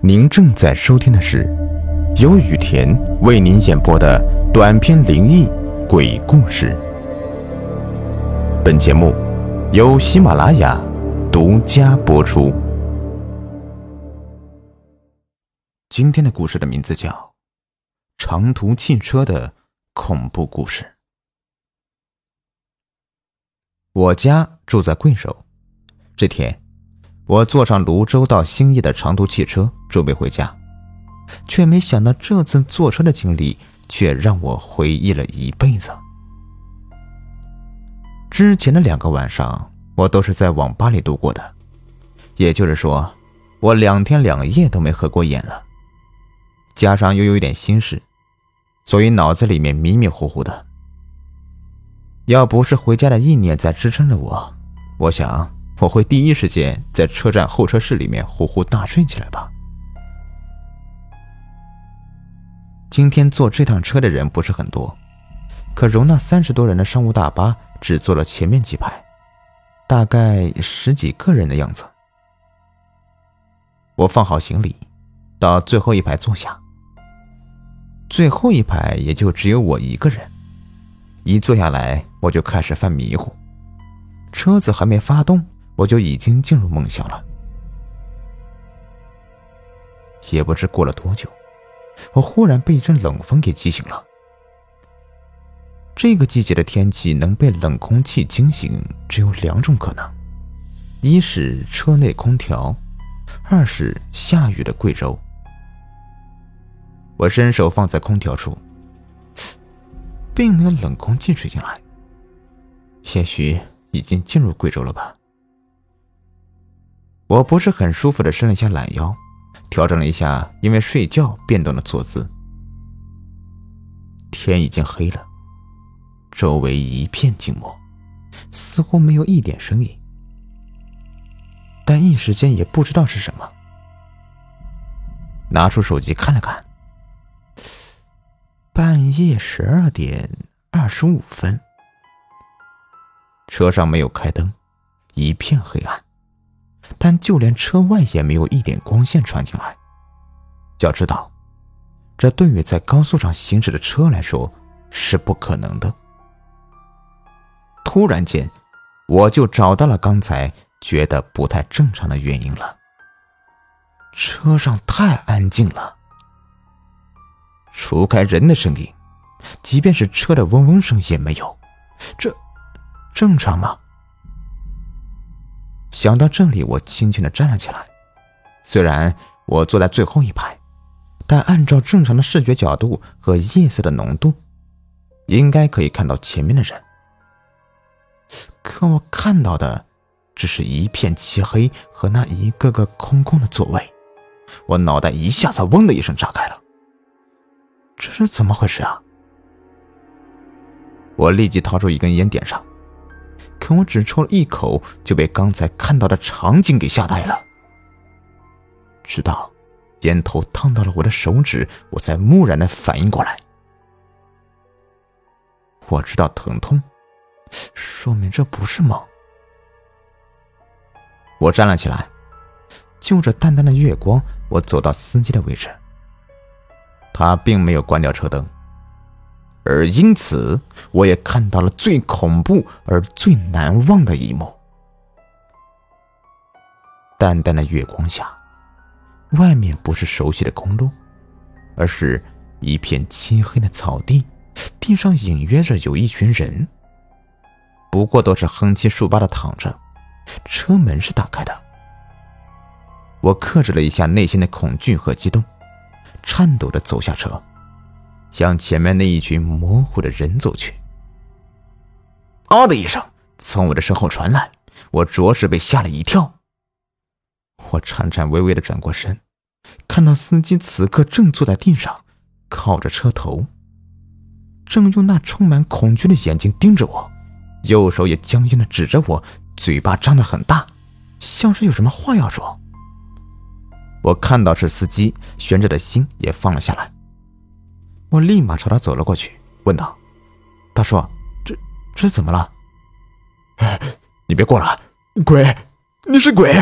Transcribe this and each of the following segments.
您正在收听的是由雨田为您演播的短篇灵异鬼故事。本节目由喜马拉雅独家播出。今天的故事的名字叫《长途汽车的恐怖故事》。我家住在贵州，这天。我坐上泸州到兴义的长途汽车，准备回家，却没想到这次坐车的经历却让我回忆了一辈子。之前的两个晚上，我都是在网吧里度过的，也就是说，我两天两夜都没合过眼了。加上又有一点心事，所以脑子里面迷迷糊糊的。要不是回家的意念在支撑着我，我想。我会第一时间在车站候车室里面呼呼大睡起来吧。今天坐这趟车的人不是很多，可容纳三十多人的商务大巴只坐了前面几排，大概十几个人的样子。我放好行李，到最后一排坐下。最后一排也就只有我一个人，一坐下来我就开始犯迷糊，车子还没发动。我就已经进入梦乡了，也不知过了多久，我忽然被一阵冷风给激醒了。这个季节的天气能被冷空气惊醒，只有两种可能：一是车内空调，二是下雨的贵州。我伸手放在空调处，并没有冷空气吹进来，也许已经进入贵州了吧。我不是很舒服的伸了一下懒腰，调整了一下因为睡觉变动的坐姿。天已经黑了，周围一片静默，似乎没有一点声音。但一时间也不知道是什么。拿出手机看了看，半夜十二点二十五分，车上没有开灯，一片黑暗。但就连车外也没有一点光线传进来。要知道，这对于在高速上行驶的车来说是不可能的。突然间，我就找到了刚才觉得不太正常的原因了。车上太安静了，除开人的声音，即便是车的嗡嗡声也没有。这正常吗？想到这里，我轻轻的站了起来。虽然我坐在最后一排，但按照正常的视觉角度和夜色的浓度，应该可以看到前面的人。可我看到的只是一片漆黑和那一个个空空的座位。我脑袋一下子“嗡”的一声炸开了。这是怎么回事啊？我立即掏出一根烟点上。可我只抽了一口，就被刚才看到的场景给吓呆了。直到烟头烫到了我的手指，我才蓦然的反应过来。我知道疼痛，说明这不是梦。我站了起来，就着淡淡的月光，我走到司机的位置。他并没有关掉车灯。而因此，我也看到了最恐怖而最难忘的一幕。淡淡的月光下，外面不是熟悉的公路，而是一片漆黑的草地，地上隐约着有一群人，不过都是横七竖八的躺着。车门是打开的。我克制了一下内心的恐惧和激动，颤抖着走下车。向前面那一群模糊的人走去。啊的一声从我的身后传来，我着实被吓了一跳。我颤颤巍巍的转过身，看到司机此刻正坐在地上，靠着车头，正用那充满恐惧的眼睛盯着我，右手也僵硬的指着我，嘴巴张得很大，像是有什么话要说。我看到是司机，悬着的心也放了下来。我立马朝他走了过去，问道：“大叔，这这怎么了？”“哎，你别过来，鬼！你是鬼！”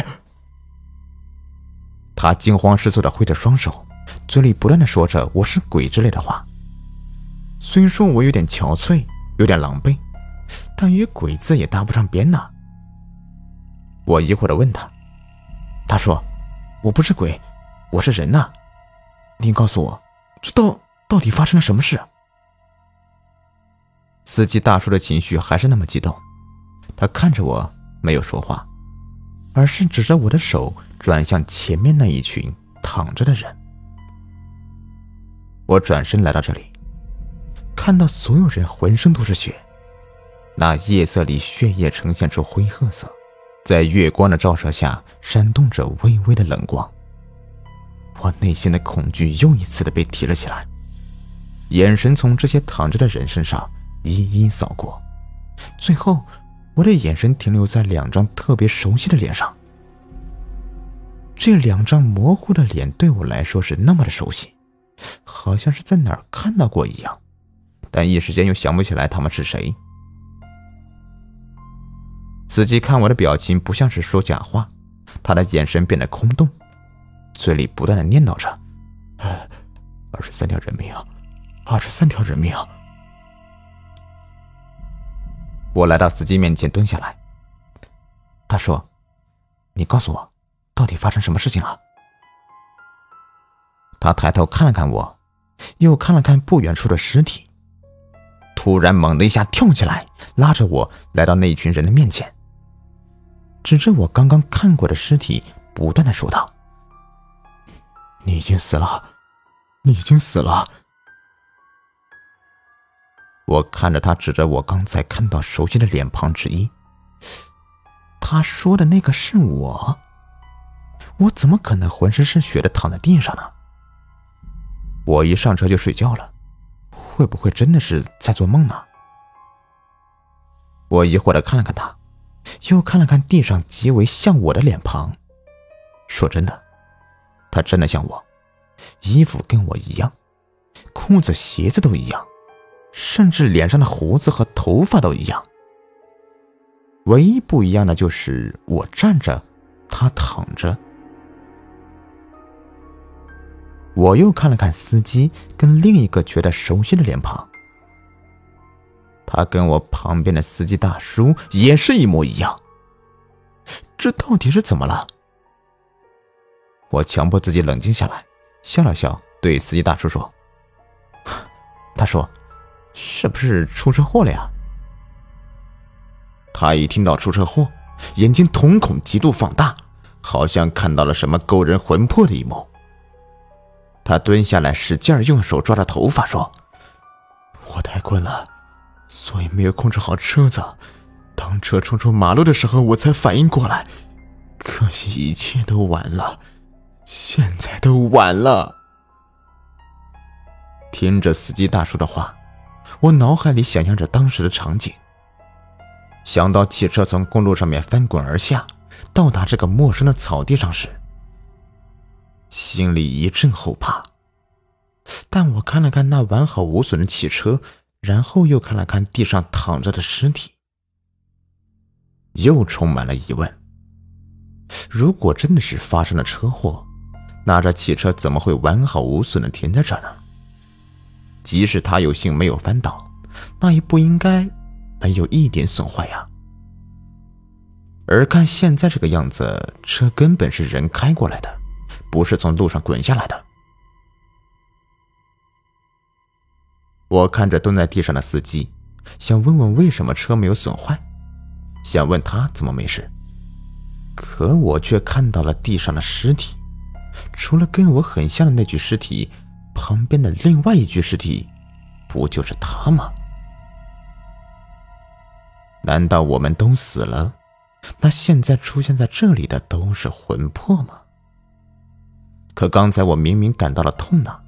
他惊慌失措的挥着双手，嘴里不断的说着“我是鬼”之类的话。虽说我有点憔悴，有点狼狈，但与鬼字也搭不上边呐。我疑惑的问他，他说：“我不是鬼，我是人呐。您告诉我，这到到底发生了什么事？”司机大叔的情绪还是那么激动，他看着我，没有说话。而是指着我的手，转向前面那一群躺着的人。我转身来到这里，看到所有人浑身都是血，那夜色里血液呈现出灰褐色，在月光的照射下闪动着微微的冷光。我内心的恐惧又一次的被提了起来，眼神从这些躺着的人身上一一扫过，最后。我的眼神停留在两张特别熟悉的脸上，这两张模糊的脸对我来说是那么的熟悉，好像是在哪儿看到过一样，但一时间又想不起来他们是谁。司机看我的表情不像是说假话，他的眼神变得空洞，嘴里不断的念叨着：“二十三条人命啊，二十三条人命。”我来到司机面前，蹲下来。他说：“你告诉我，到底发生什么事情了？”他抬头看了看我，又看了看不远处的尸体，突然猛的一下跳起来，拉着我来到那群人的面前，指着我刚刚看过的尸体，不断的说道：“你已经死了，你已经死了。”我看着他，指着我刚才看到熟悉的脸庞之一。他说的那个是我，我怎么可能浑身是血的躺在地上呢？我一上车就睡觉了，会不会真的是在做梦呢？我疑惑的看了看他，又看了看地上极为像我的脸庞。说真的，他真的像我，衣服跟我一样，裤子、鞋子都一样。甚至脸上的胡子和头发都一样，唯一不一样的就是我站着，他躺着。我又看了看司机跟另一个觉得熟悉的脸庞，他跟我旁边的司机大叔也是一模一样。这到底是怎么了？我强迫自己冷静下来，笑了笑，对司机大叔说：“ 他说。”是不是出车祸了呀？他一听到出车祸，眼睛瞳孔极度放大，好像看到了什么勾人魂魄的一幕。他蹲下来，使劲用手抓着头发，说：“我太困了，所以没有控制好车子。当车冲出马路的时候，我才反应过来。可惜一切都晚了，现在都晚了。”听着司机大叔的话。我脑海里想象着当时的场景，想到汽车从公路上面翻滚而下，到达这个陌生的草地上时，心里一阵后怕。但我看了看那完好无损的汽车，然后又看了看地上躺着的尸体，又充满了疑问：如果真的是发生了车祸，那这汽车怎么会完好无损的停在这呢？即使他有幸没有翻倒，那也不应该没有一点损坏呀。而看现在这个样子，车根本是人开过来的，不是从路上滚下来的。我看着蹲在地上的司机，想问问为什么车没有损坏，想问他怎么没事，可我却看到了地上的尸体，除了跟我很像的那具尸体。旁边的另外一具尸体，不就是他吗？难道我们都死了？那现在出现在这里的都是魂魄吗？可刚才我明明感到了痛呢。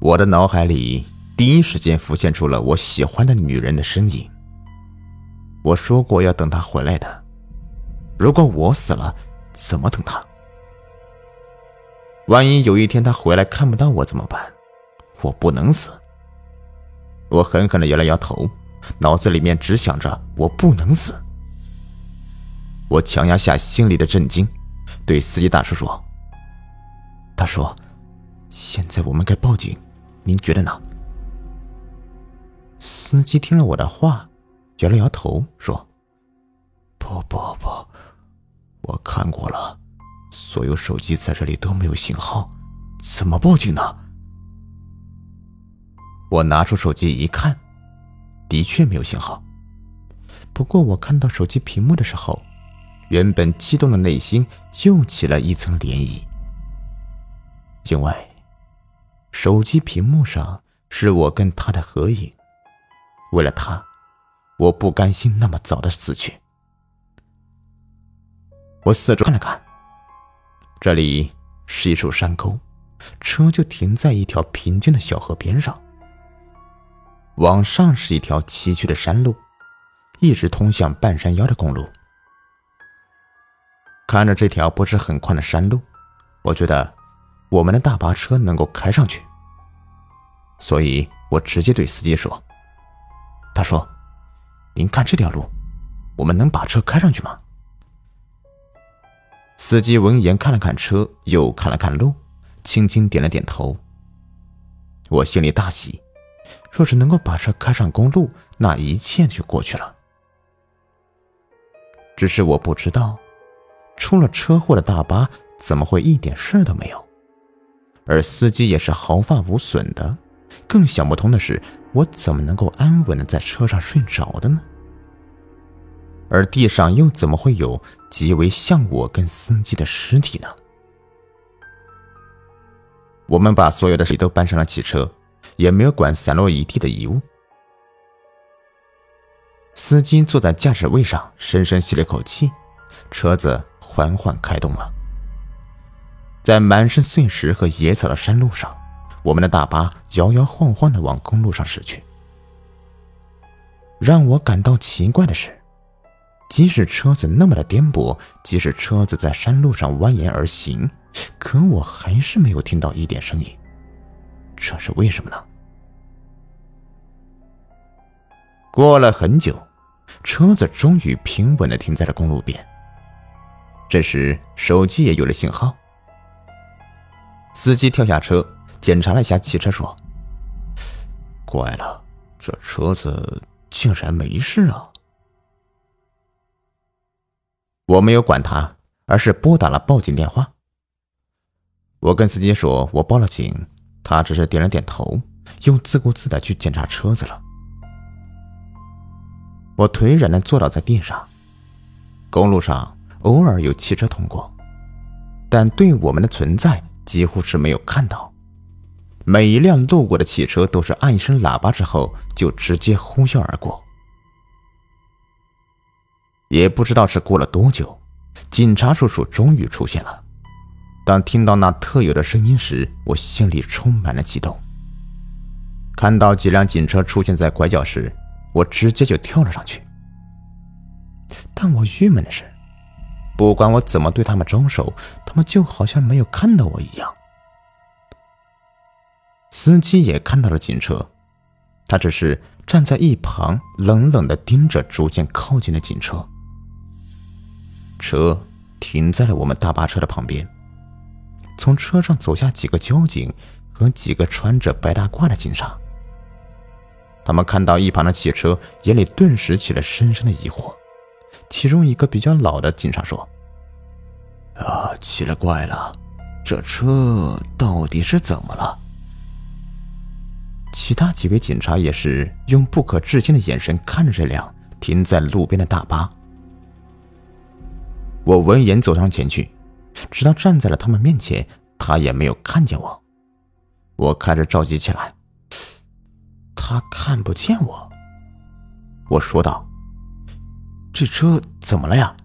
我的脑海里第一时间浮现出了我喜欢的女人的身影。我说过要等她回来的。如果我死了，怎么等她？万一有一天他回来看不到我怎么办？我不能死。我狠狠的摇了摇头，脑子里面只想着我不能死。我强压下心里的震惊，对司机大叔说：“大叔，现在我们该报警，您觉得呢？”司机听了我的话，摇了摇头说：“不不不，我看过了，所有手机在这里都没有信号，怎么报警呢？”我拿出手机一看，的确没有信号。不过我看到手机屏幕的时候，原本激动的内心又起了一层涟漪，因为手机屏幕上是我跟他的合影。为了他，我不甘心那么早的死去。我四周看了看，这里是一处山沟，车就停在一条平静的小河边上。往上是一条崎岖的山路，一直通向半山腰的公路。看着这条不是很宽的山路，我觉得我们的大巴车能够开上去，所以我直接对司机说：“他说，您看这条路，我们能把车开上去吗？”司机闻言看了看车，又看了看路，轻轻点了点头。我心里大喜。若是能够把车开上公路，那一切就过去了。只是我不知道，出了车祸的大巴怎么会一点事都没有，而司机也是毫发无损的。更想不通的是，我怎么能够安稳的在车上睡着的呢？而地上又怎么会有极为像我跟司机的尸体呢？我们把所有的水都搬上了汽车。也没有管散落一地的遗物。司机坐在驾驶位上，深深吸了口气，车子缓缓开动了。在满是碎石和野草的山路上，我们的大巴摇摇晃晃地往公路上驶去。让我感到奇怪的是，即使车子那么的颠簸，即使车子在山路上蜿蜒而行，可我还是没有听到一点声音。这是为什么呢？过了很久，车子终于平稳的停在了公路边。这时，手机也有了信号。司机跳下车，检查了一下汽车，说：“怪了，这车子竟然没事啊！”我没有管他，而是拨打了报警电话。我跟司机说：“我报了警。”他只是点了点头，又自顾自的去检查车子了。我颓然的坐倒在地上。公路上偶尔有汽车通过，但对我们的存在几乎是没有看到。每一辆路过的汽车都是按一声喇叭之后就直接呼啸而过。也不知道是过了多久，警察叔叔终于出现了。当听到那特有的声音时，我心里充满了激动。看到几辆警车出现在拐角时，我直接就跳了上去。但我郁闷的是，不管我怎么对他们招手，他们就好像没有看到我一样。司机也看到了警车，他只是站在一旁，冷冷的盯着逐渐靠近的警车。车停在了我们大巴车的旁边。从车上走下几个交警和几个穿着白大褂的警察。他们看到一旁的汽车，眼里顿时起了深深的疑惑。其中一个比较老的警察说：“啊，奇了怪了，这车到底是怎么了？”其他几位警察也是用不可置信的眼神看着这辆停在路边的大巴。我闻言走上前去。直到站在了他们面前，他也没有看见我。我开始着急起来。他看不见我。我说道：“这车怎么了呀？”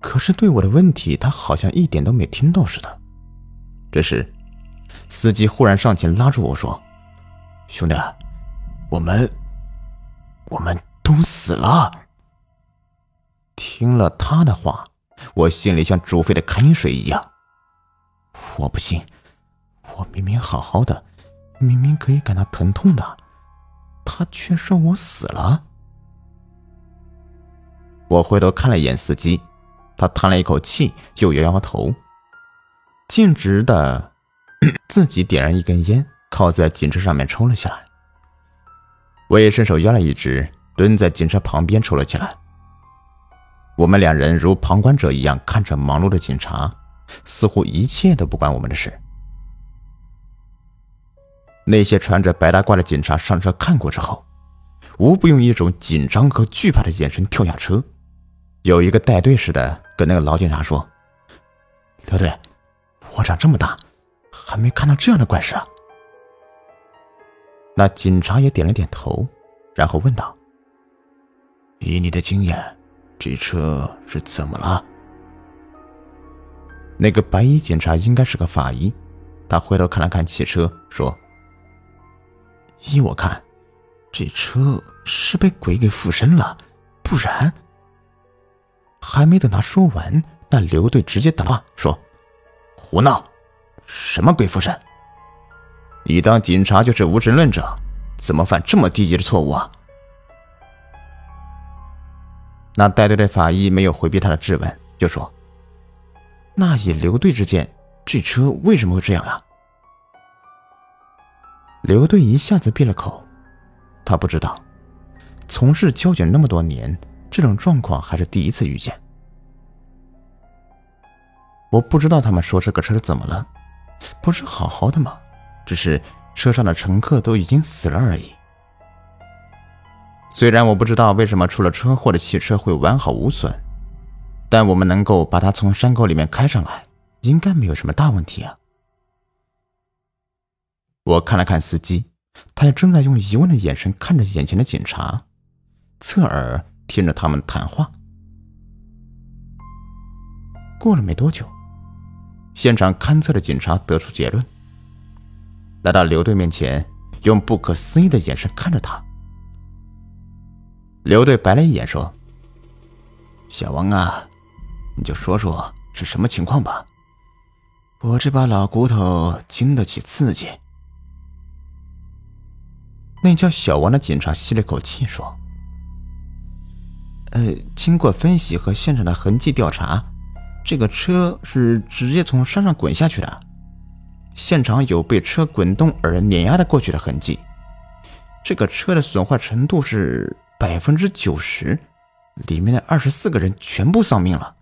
可是对我的问题，他好像一点都没听到似的。这时，司机忽然上前拉住我说：“兄弟，我们，我们都死了。”听了他的话。我心里像煮沸的开水一样。我不信，我明明好好的，明明可以感到疼痛的，他却说我死了。我回头看了一眼司机，他叹了一口气，又摇摇头，径直的自己点燃一根烟，靠在警车上面抽了起来。我也伸手要了一支，蹲在警车旁边抽了起来。我们两人如旁观者一样看着忙碌的警察，似乎一切都不关我们的事。那些穿着白大褂的警察上车看过之后，无不用一种紧张和惧怕的眼神跳下车。有一个带队似的跟那个老警察说：“刘队，我长这么大，还没看到这样的怪事啊。”那警察也点了点头，然后问道：“以你的经验，这车是怎么了？”那个白衣警察应该是个法医，他回头看了看汽车，说：“依我看，这车是被鬼给附身了，不然……”还没等他说完，那刘队直接打话说：“胡闹！什么鬼附身？”你当警察就是无神论者，怎么犯这么低级的错误啊？那带队的法医没有回避他的质问，就说：“那以刘队之见，这车为什么会这样啊？”刘队一下子闭了口，他不知道，从事交警那么多年，这种状况还是第一次遇见。我不知道他们说这个车是怎么了，不是好好的吗？只是车上的乘客都已经死了而已。虽然我不知道为什么出了车祸的汽车会完好无损，但我们能够把它从山沟里面开上来，应该没有什么大问题啊。我看了看司机，他也正在用疑问的眼神看着眼前的警察，侧耳听着他们谈话。过了没多久，现场勘测的警察得出结论。来到刘队面前，用不可思议的眼神看着他。刘队白了一眼，说：“小王啊，你就说说是什么情况吧。我这把老骨头经得起刺激。”那叫小王的警察吸了口气，说：“呃，经过分析和现场的痕迹调查，这个车是直接从山上滚下去的。”现场有被车滚动而碾压的过去的痕迹，这个车的损坏程度是百分之九十，里面的二十四个人全部丧命了。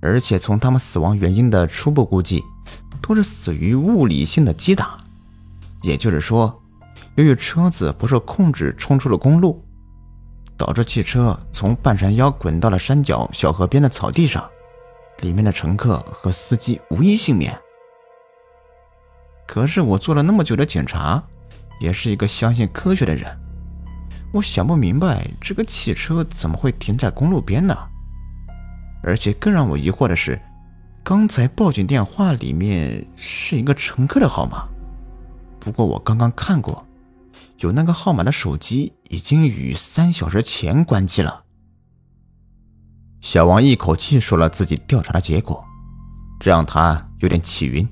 而且从他们死亡原因的初步估计，都是死于物理性的击打，也就是说，由于车子不受控制冲出了公路，导致汽车从半山腰滚到了山脚小河边的草地上，里面的乘客和司机无一幸免。可是我做了那么久的检查，也是一个相信科学的人。我想不明白这个汽车怎么会停在公路边呢？而且更让我疑惑的是，刚才报警电话里面是一个乘客的号码。不过我刚刚看过，有那个号码的手机已经于三小时前关机了。小王一口气说了自己调查的结果，这让他有点气晕。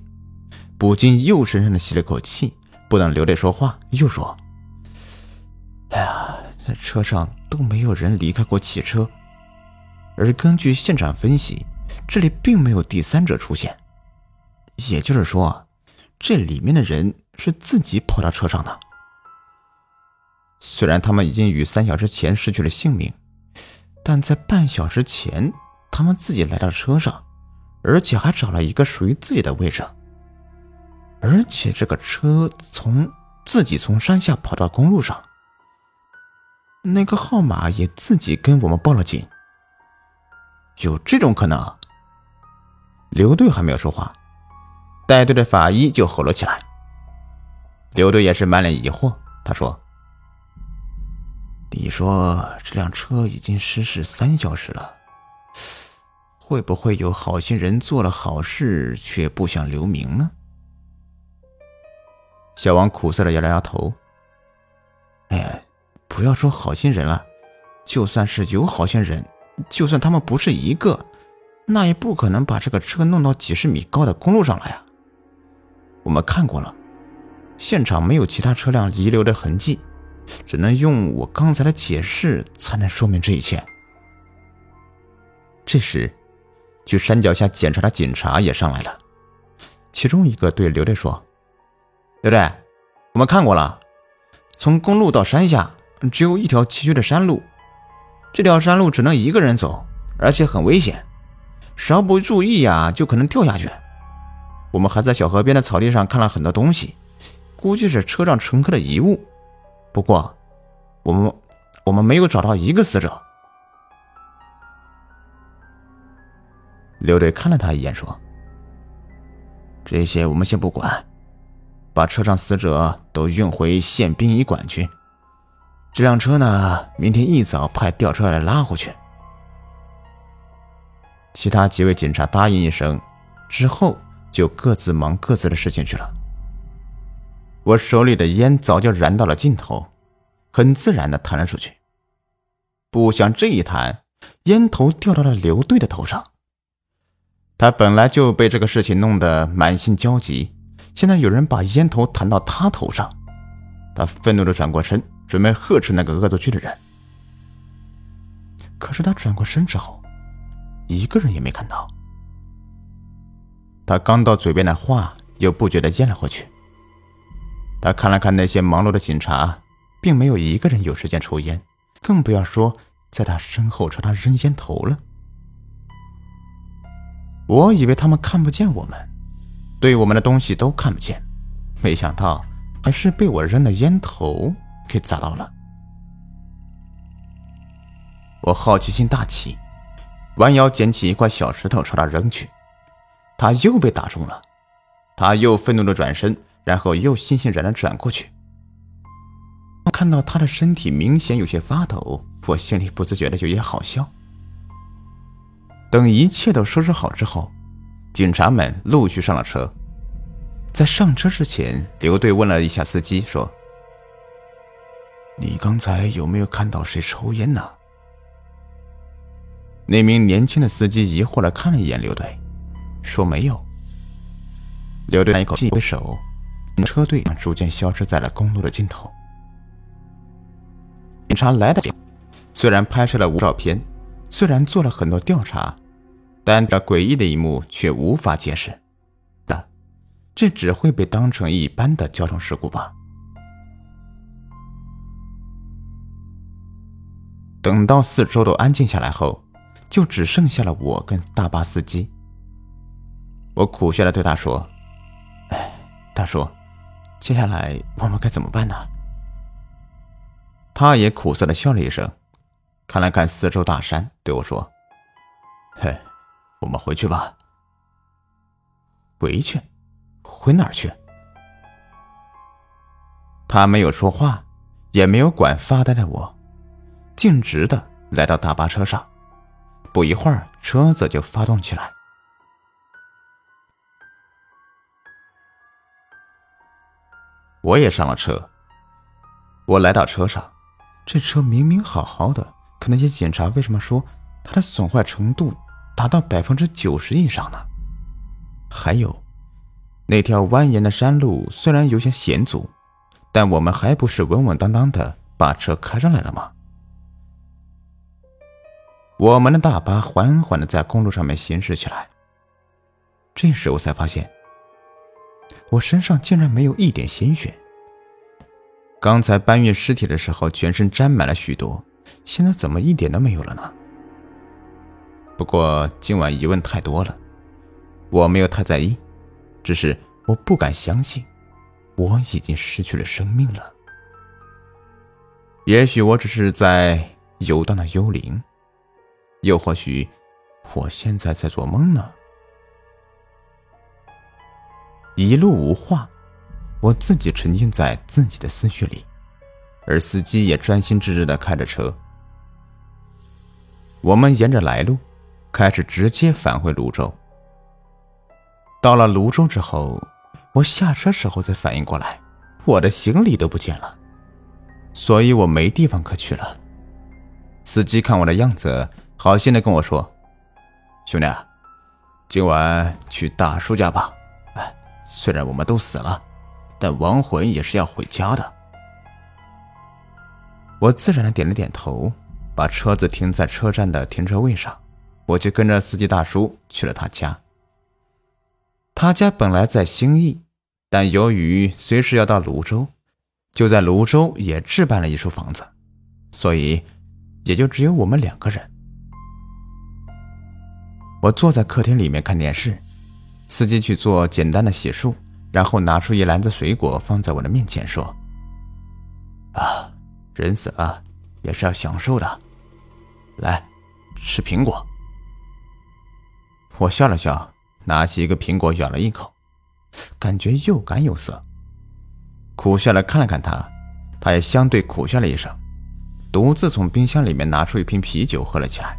不禁又深深的吸了口气，不等刘队说话，又说：“哎呀，这车上都没有人离开过汽车，而根据现场分析，这里并没有第三者出现，也就是说，这里面的人是自己跑到车上的。虽然他们已经于三小时前失去了性命，但在半小时前，他们自己来到车上，而且还找了一个属于自己的位置。”而且这个车从自己从山下跑到公路上，那个号码也自己跟我们报了警，有这种可能？刘队还没有说话，带队的法医就吼了起来。刘队也是满脸疑惑，他说：“你说这辆车已经失事三小时了，会不会有好心人做了好事却不想留名呢？”小王苦涩的摇了摇头。哎，不要说好心人了，就算是有好心人，就算他们不是一个，那也不可能把这个车弄到几十米高的公路上来啊。我们看过了，现场没有其他车辆遗留的痕迹，只能用我刚才的解释才能说明这一切。这时，去山脚下检查的警察也上来了。其中一个对刘队说：“刘队，我们看过了，从公路到山下只有一条崎岖的山路，这条山路只能一个人走，而且很危险，稍不注意呀，就可能掉下去。我们还在小河边的草地上看了很多东西，估计是车上乘客的遗物。不过，我们我们没有找到一个死者。”刘队看了他一眼，说：“这些我们先不管，把车上死者都运回县殡仪馆去。这辆车呢，明天一早派吊车来拉回去。”其他几位警察答应一声，之后就各自忙各自的事情去了。我手里的烟早就燃到了尽头，很自然的弹了出去。不想这一弹，烟头掉到了刘队的头上。他本来就被这个事情弄得满心焦急，现在有人把烟头弹到他头上，他愤怒的转过身，准备呵斥那个恶作剧的人。可是他转过身之后，一个人也没看到。他刚到嘴边的话，又不觉得咽了回去。他看了看那些忙碌的警察，并没有一个人有时间抽烟，更不要说在他身后朝他扔烟头了。我以为他们看不见我们，对我们的东西都看不见，没想到还是被我扔的烟头给砸到了。我好奇心大起，弯腰捡起一块小石头朝他扔去，他又被打中了，他又愤怒的转身，然后又悻悻然的转过去。看到他的身体明显有些发抖，我心里不自觉的有些好笑。等一切都收拾好之后，警察们陆续上了车。在上车之前，刘队问了一下司机，说：“你刚才有没有看到谁抽烟呢？”那名年轻的司机疑惑的看了一眼刘队，说：“没有。”刘队一口气挥手，车队逐渐消失在了公路的尽头。警察来的虽然拍摄了无照片。虽然做了很多调查，但这诡异的一幕却无法解释。的，这只会被当成一般的交通事故吧。等到四周都安静下来后，就只剩下了我跟大巴司机。我苦笑的对他说：“哎，大叔，接下来我们该怎么办呢？”他也苦涩的笑了一声。看了看四周大山，对我说：“嘿，我们回去吧。”回去？回哪儿去？他没有说话，也没有管发呆的我，径直的来到大巴车上。不一会儿，车子就发动起来。我也上了车。我来到车上，这车明明好好的。可那些警察为什么说它的损坏程度达到百分之九十以上呢？还有，那条蜿蜒的山路虽然有些险阻，但我们还不是稳稳当当的把车开上来了吗？我们的大巴缓缓的在公路上面行驶起来。这时我才发现，我身上竟然没有一点鲜血。刚才搬运尸体的时候，全身沾满了许多。现在怎么一点都没有了呢？不过今晚疑问太多了，我没有太在意，只是我不敢相信，我已经失去了生命了。也许我只是在游荡的幽灵，又或许我现在在做梦呢。一路无话，我自己沉浸在自己的思绪里，而司机也专心致志的开着车。我们沿着来路，开始直接返回泸州。到了泸州之后，我下车时候才反应过来，我的行李都不见了，所以我没地方可去了。司机看我的样子，好心的跟我说：“兄弟，今晚去大叔家吧。哎，虽然我们都死了，但亡魂也是要回家的。”我自然的点了点头。把车子停在车站的停车位上，我就跟着司机大叔去了他家。他家本来在兴义，但由于随时要到泸州，就在泸州也置办了一处房子，所以也就只有我们两个人。我坐在客厅里面看电视，司机去做简单的洗漱，然后拿出一篮子水果放在我的面前，说：“啊，人死了也是要享受的，来吃苹果。”我笑了笑。拿起一个苹果咬了一口，感觉又干又涩。苦笑了看了看他，他也相对苦笑了一声，独自从冰箱里面拿出一瓶啤酒喝了起来。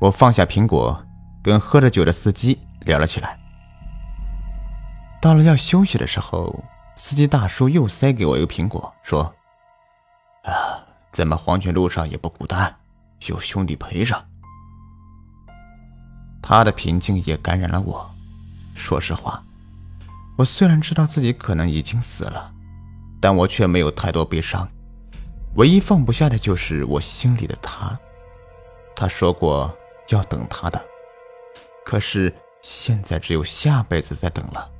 我放下苹果，跟喝着酒的司机聊了起来。到了要休息的时候，司机大叔又塞给我一个苹果，说：“啊，咱们黄泉路上也不孤单，有兄弟陪着。”他的平静也感染了我。说实话，我虽然知道自己可能已经死了，但我却没有太多悲伤。唯一放不下的就是我心里的他。他说过要等他的，可是现在只有下辈子在等了。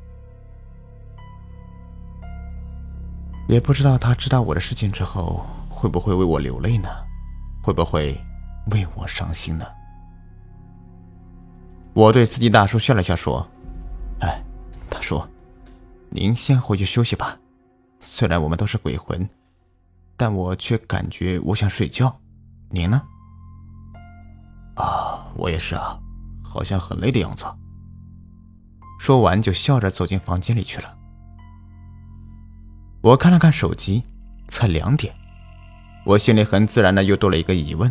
也不知道他知道我的事情之后，会不会为我流泪呢？会不会为我伤心呢？我对司机大叔笑了笑，说：“哎，大叔，您先回去休息吧。虽然我们都是鬼魂，但我却感觉我想睡觉。您呢？”“啊，我也是啊，好像很累的样子。”说完就笑着走进房间里去了。我看了看手机，才两点。我心里很自然的又多了一个疑问，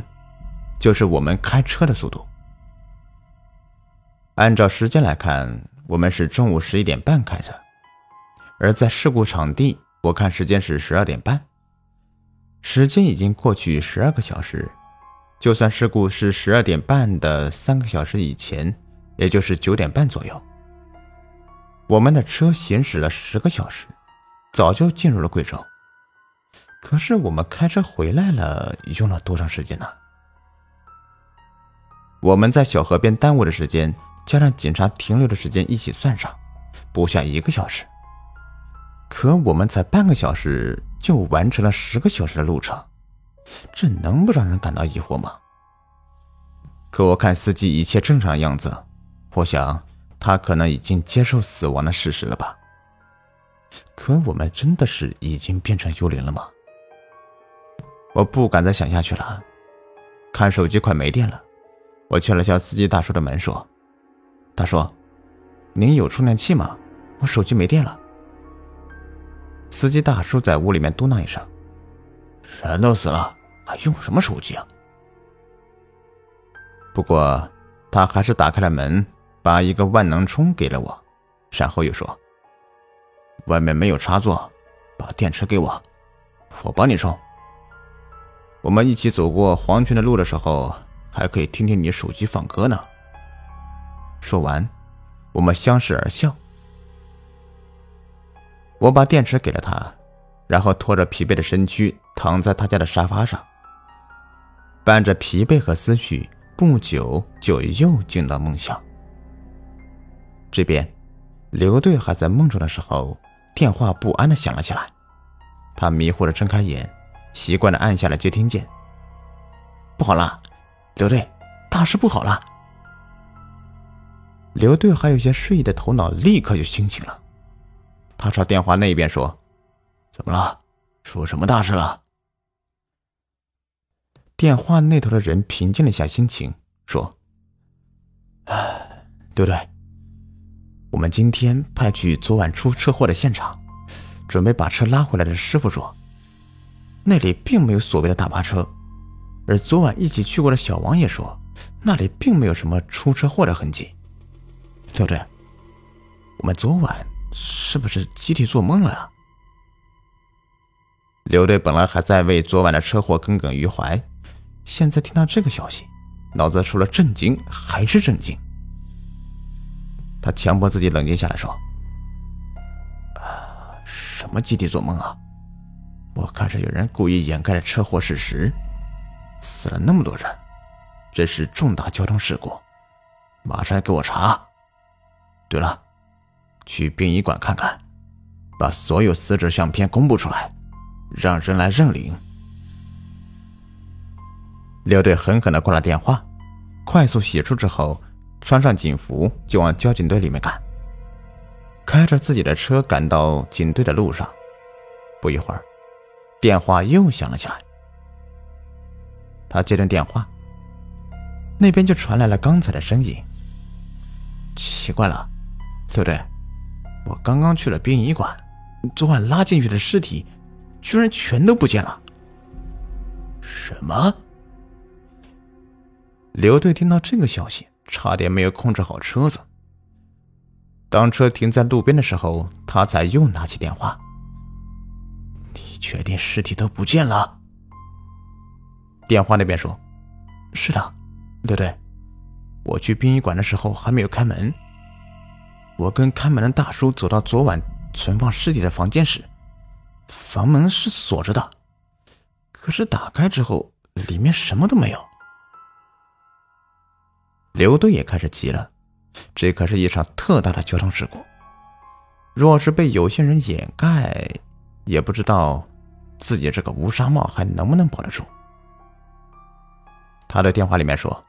就是我们开车的速度。按照时间来看，我们是中午十一点半开的，而在事故场地，我看时间是十二点半，时间已经过去十二个小时。就算事故是十二点半的三个小时以前，也就是九点半左右，我们的车行驶了十个小时，早就进入了贵州。可是我们开车回来了，用了多长时间呢？我们在小河边耽误的时间。加上警察停留的时间一起算上，不下一个小时。可我们才半个小时就完成了十个小时的路程，这能不让人感到疑惑吗？可我看司机一切正常的样子，我想他可能已经接受死亡的事实了吧。可我们真的是已经变成幽灵了吗？我不敢再想下去了。看手机快没电了，我敲了敲司机大叔的门，说。他说：“您有充电器吗？我手机没电了。”司机大叔在屋里面嘟囔一声：“人都死了，还用什么手机啊？”不过他还是打开了门，把一个万能充给了我，然后又说：“外面没有插座，把电池给我，我帮你充。我们一起走过黄泉的路的时候，还可以听听你手机放歌呢。”说完，我们相视而笑。我把电池给了他，然后拖着疲惫的身躯躺在他家的沙发上，伴着疲惫和思绪，不久就又进了梦乡。这边，刘队还在梦中的时候，电话不安的响了起来。他迷糊的睁开眼，习惯的按下了接听键。不好了，刘队，大事不好了！刘队还有些睡意的头脑立刻就清醒了，他朝电话那边说：“怎么了？出什么大事了？”电话那头的人平静了一下心情，说：“哎，刘队，我们今天派去昨晚出车祸的现场，准备把车拉回来的师傅说，那里并没有所谓的大巴车，而昨晚一起去过的小王也说，那里并没有什么出车祸的痕迹。”对不对？我们昨晚是不是集体做梦了呀？刘队本来还在为昨晚的车祸耿耿于怀，现在听到这个消息，脑子除了震惊还是震惊。他强迫自己冷静下来说：“啊，什么集体做梦啊？我看着有人故意掩盖了车祸事实，死了那么多人，这是重大交通事故，马上给我查。对了，去殡仪馆看看，把所有死者相片公布出来，让人来认领。”刘队狠狠地挂了电话，快速洗漱之后，穿上警服就往交警队里面赶。开着自己的车赶到警队的路上，不一会儿，电话又响了起来。他接通电话，那边就传来了刚才的声音。奇怪了，对不对？我刚刚去了殡仪馆，昨晚拉进去的尸体，居然全都不见了。什么？刘队听到这个消息，差点没有控制好车子。当车停在路边的时候，他才又拿起电话。你确定尸体都不见了？电话那边说：“是的，对对，我去殡仪馆的时候还没有开门。我跟看门的大叔走到昨晚存放尸体的房间时，房门是锁着的，可是打开之后里面什么都没有。”刘队也开始急了。这可是一场特大的交通事故，若是被有些人掩盖，也不知道自己这个乌纱帽还能不能保得住。他在电话里面说：“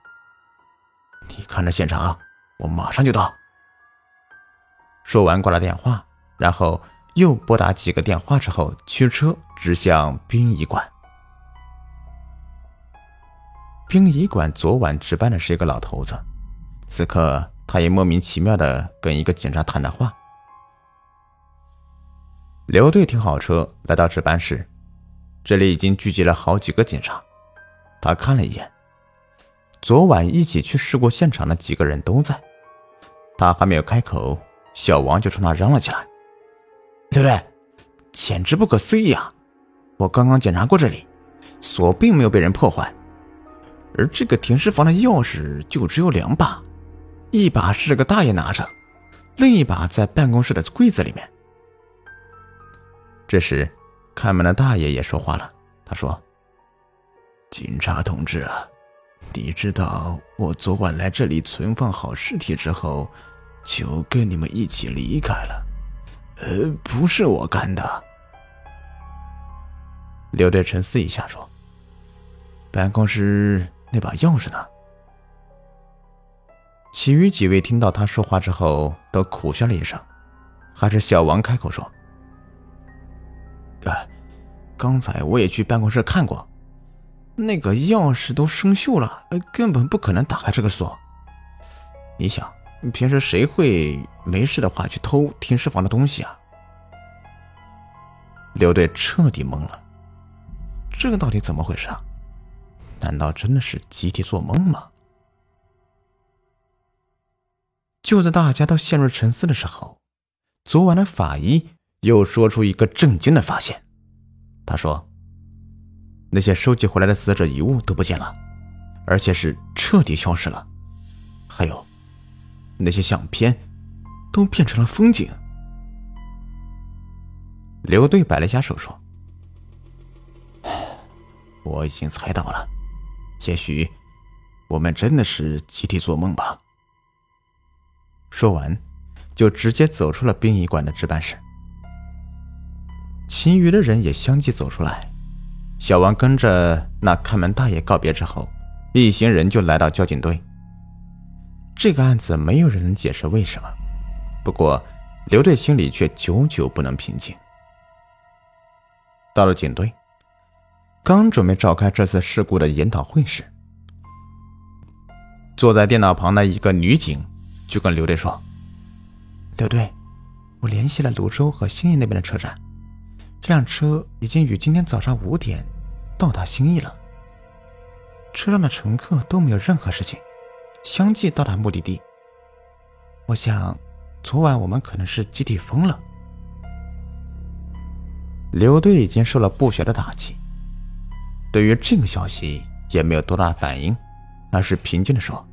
你看着现场，我马上就到。”说完挂了电话，然后又拨打几个电话之后，驱车直向殡仪馆。殡仪馆昨晚值班的是一个老头子，此刻。他也莫名其妙的跟一个警察谈着话。刘队停好车，来到值班室，这里已经聚集了好几个警察。他看了一眼，昨晚一起去事故现场的几个人都在。他还没有开口，小王就冲他嚷了起来：“刘队，简直不可思议啊！我刚刚检查过这里，锁并没有被人破坏，而这个停尸房的钥匙就只有两把。”一把是这个大爷拿着，另一把在办公室的柜子里面。这时，看门的大爷也说话了，他说：“警察同志啊，你知道我昨晚来这里存放好尸体之后，就跟你们一起离开了。呃，不是我干的。”刘队沉思一下说：“办公室那把钥匙呢？”其余几位听到他说话之后，都苦笑了一声。还是小王开口说：“啊，刚才我也去办公室看过，那个钥匙都生锈了，根本不可能打开这个锁。你想，平时谁会没事的话去偷停尸房的东西啊？”刘队彻底懵了，这个到底怎么回事啊？难道真的是集体做梦吗？就在大家都陷入沉思的时候，昨晚的法医又说出一个震惊的发现。他说：“那些收集回来的死者遗物都不见了，而且是彻底消失了。还有，那些相片都变成了风景。”刘队摆了一下手说：“我已经猜到了，也许我们真的是集体做梦吧。”说完，就直接走出了殡仪馆的值班室。其余的人也相继走出来。小王跟着那看门大爷告别之后，一行人就来到交警队。这个案子没有人能解释为什么，不过刘队心里却久久不能平静。到了警队，刚准备召开这次事故的研讨会时，坐在电脑旁的一个女警。就跟刘队说：“刘队，我联系了泸州和兴义那边的车站，这辆车已经于今天早上五点到达兴义了。车上的乘客都没有任何事情，相继到达目的地。我想，昨晚我们可能是集体疯了。”刘队已经受了不小的打击，对于这个消息也没有多大反应，而是平静的说。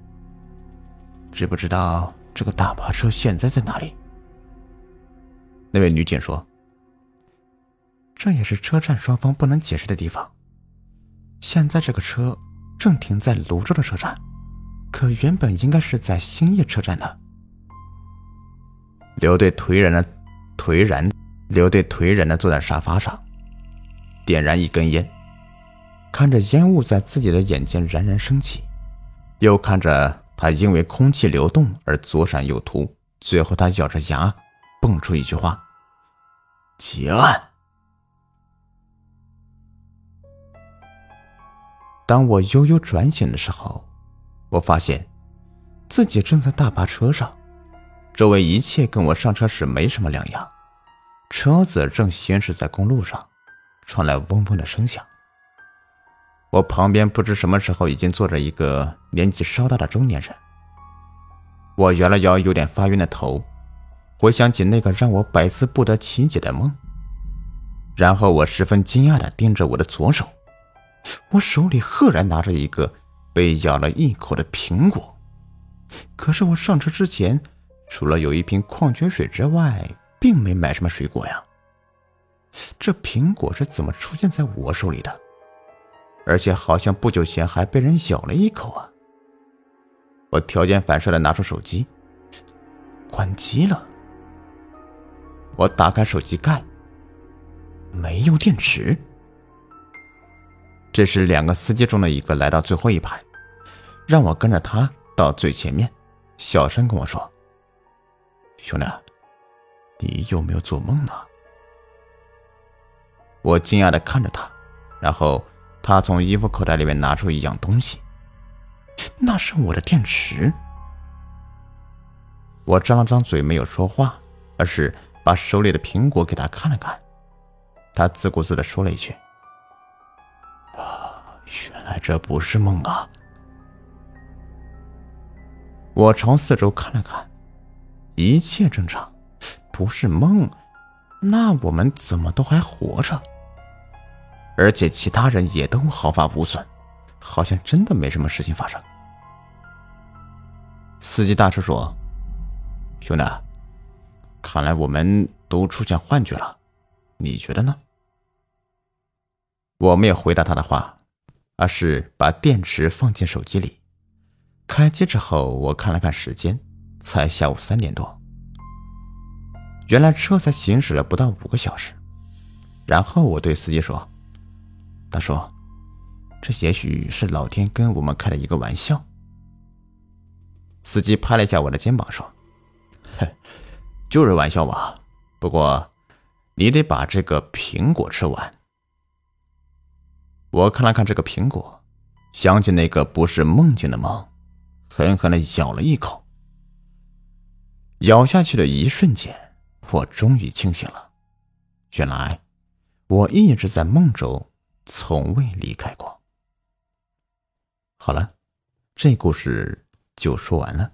知不知道这个大巴车现在在哪里？那位女警说：“这也是车站双方不能解释的地方。现在这个车正停在泸州的车站，可原本应该是在兴业车站的。刘队颓然的颓然，刘队颓然的坐在沙发上，点燃一根烟，看着烟雾在自己的眼前冉冉升起，又看着他因为空气流动而左闪右突，最后他咬着牙蹦出一句话：“结案。”当我悠悠转醒的时候，我发现自己正在大巴车上。周围一切跟我上车时没什么两样，车子正行驶在公路上，传来嗡嗡的声响。我旁边不知什么时候已经坐着一个年纪稍大的中年人。我摇了摇有点发晕的头，回想起那个让我百思不得其解的梦，然后我十分惊讶地盯着我的左手，我手里赫然拿着一个被咬了一口的苹果，可是我上车之前。除了有一瓶矿泉水之外，并没买什么水果呀。这苹果是怎么出现在我手里的？而且好像不久前还被人咬了一口啊！我条件反射的拿出手机，关机了。我打开手机盖，没有电池。这时，两个司机中的一个来到最后一排，让我跟着他到最前面，小声跟我说。兄弟，你有没有做梦呢？我惊讶的看着他，然后他从衣服口袋里面拿出一样东西，那是我的电池。我张了张嘴，没有说话，而是把手里的苹果给他看了看。他自顾自的说了一句：“，原来这不是梦啊！”我朝四周看了看。一切正常，不是梦，那我们怎么都还活着？而且其他人也都毫发无损，好像真的没什么事情发生。司机大叔说：“兄弟，看来我们都出现幻觉了，你觉得呢？”我没有回答他的话，而是把电池放进手机里。开机之后，我看了看时间。才下午三点多，原来车才行驶了不到五个小时。然后我对司机说：“大叔，这也许是老天跟我们开的一个玩笑。”司机拍了一下我的肩膀说：“哼，就是玩笑吧。不过你得把这个苹果吃完。”我看了看这个苹果，想起那个不是梦境的梦，狠狠的咬了一口。咬下去的一瞬间，我终于清醒了。原来，我一直在梦中，从未离开过。好了，这故事就说完了。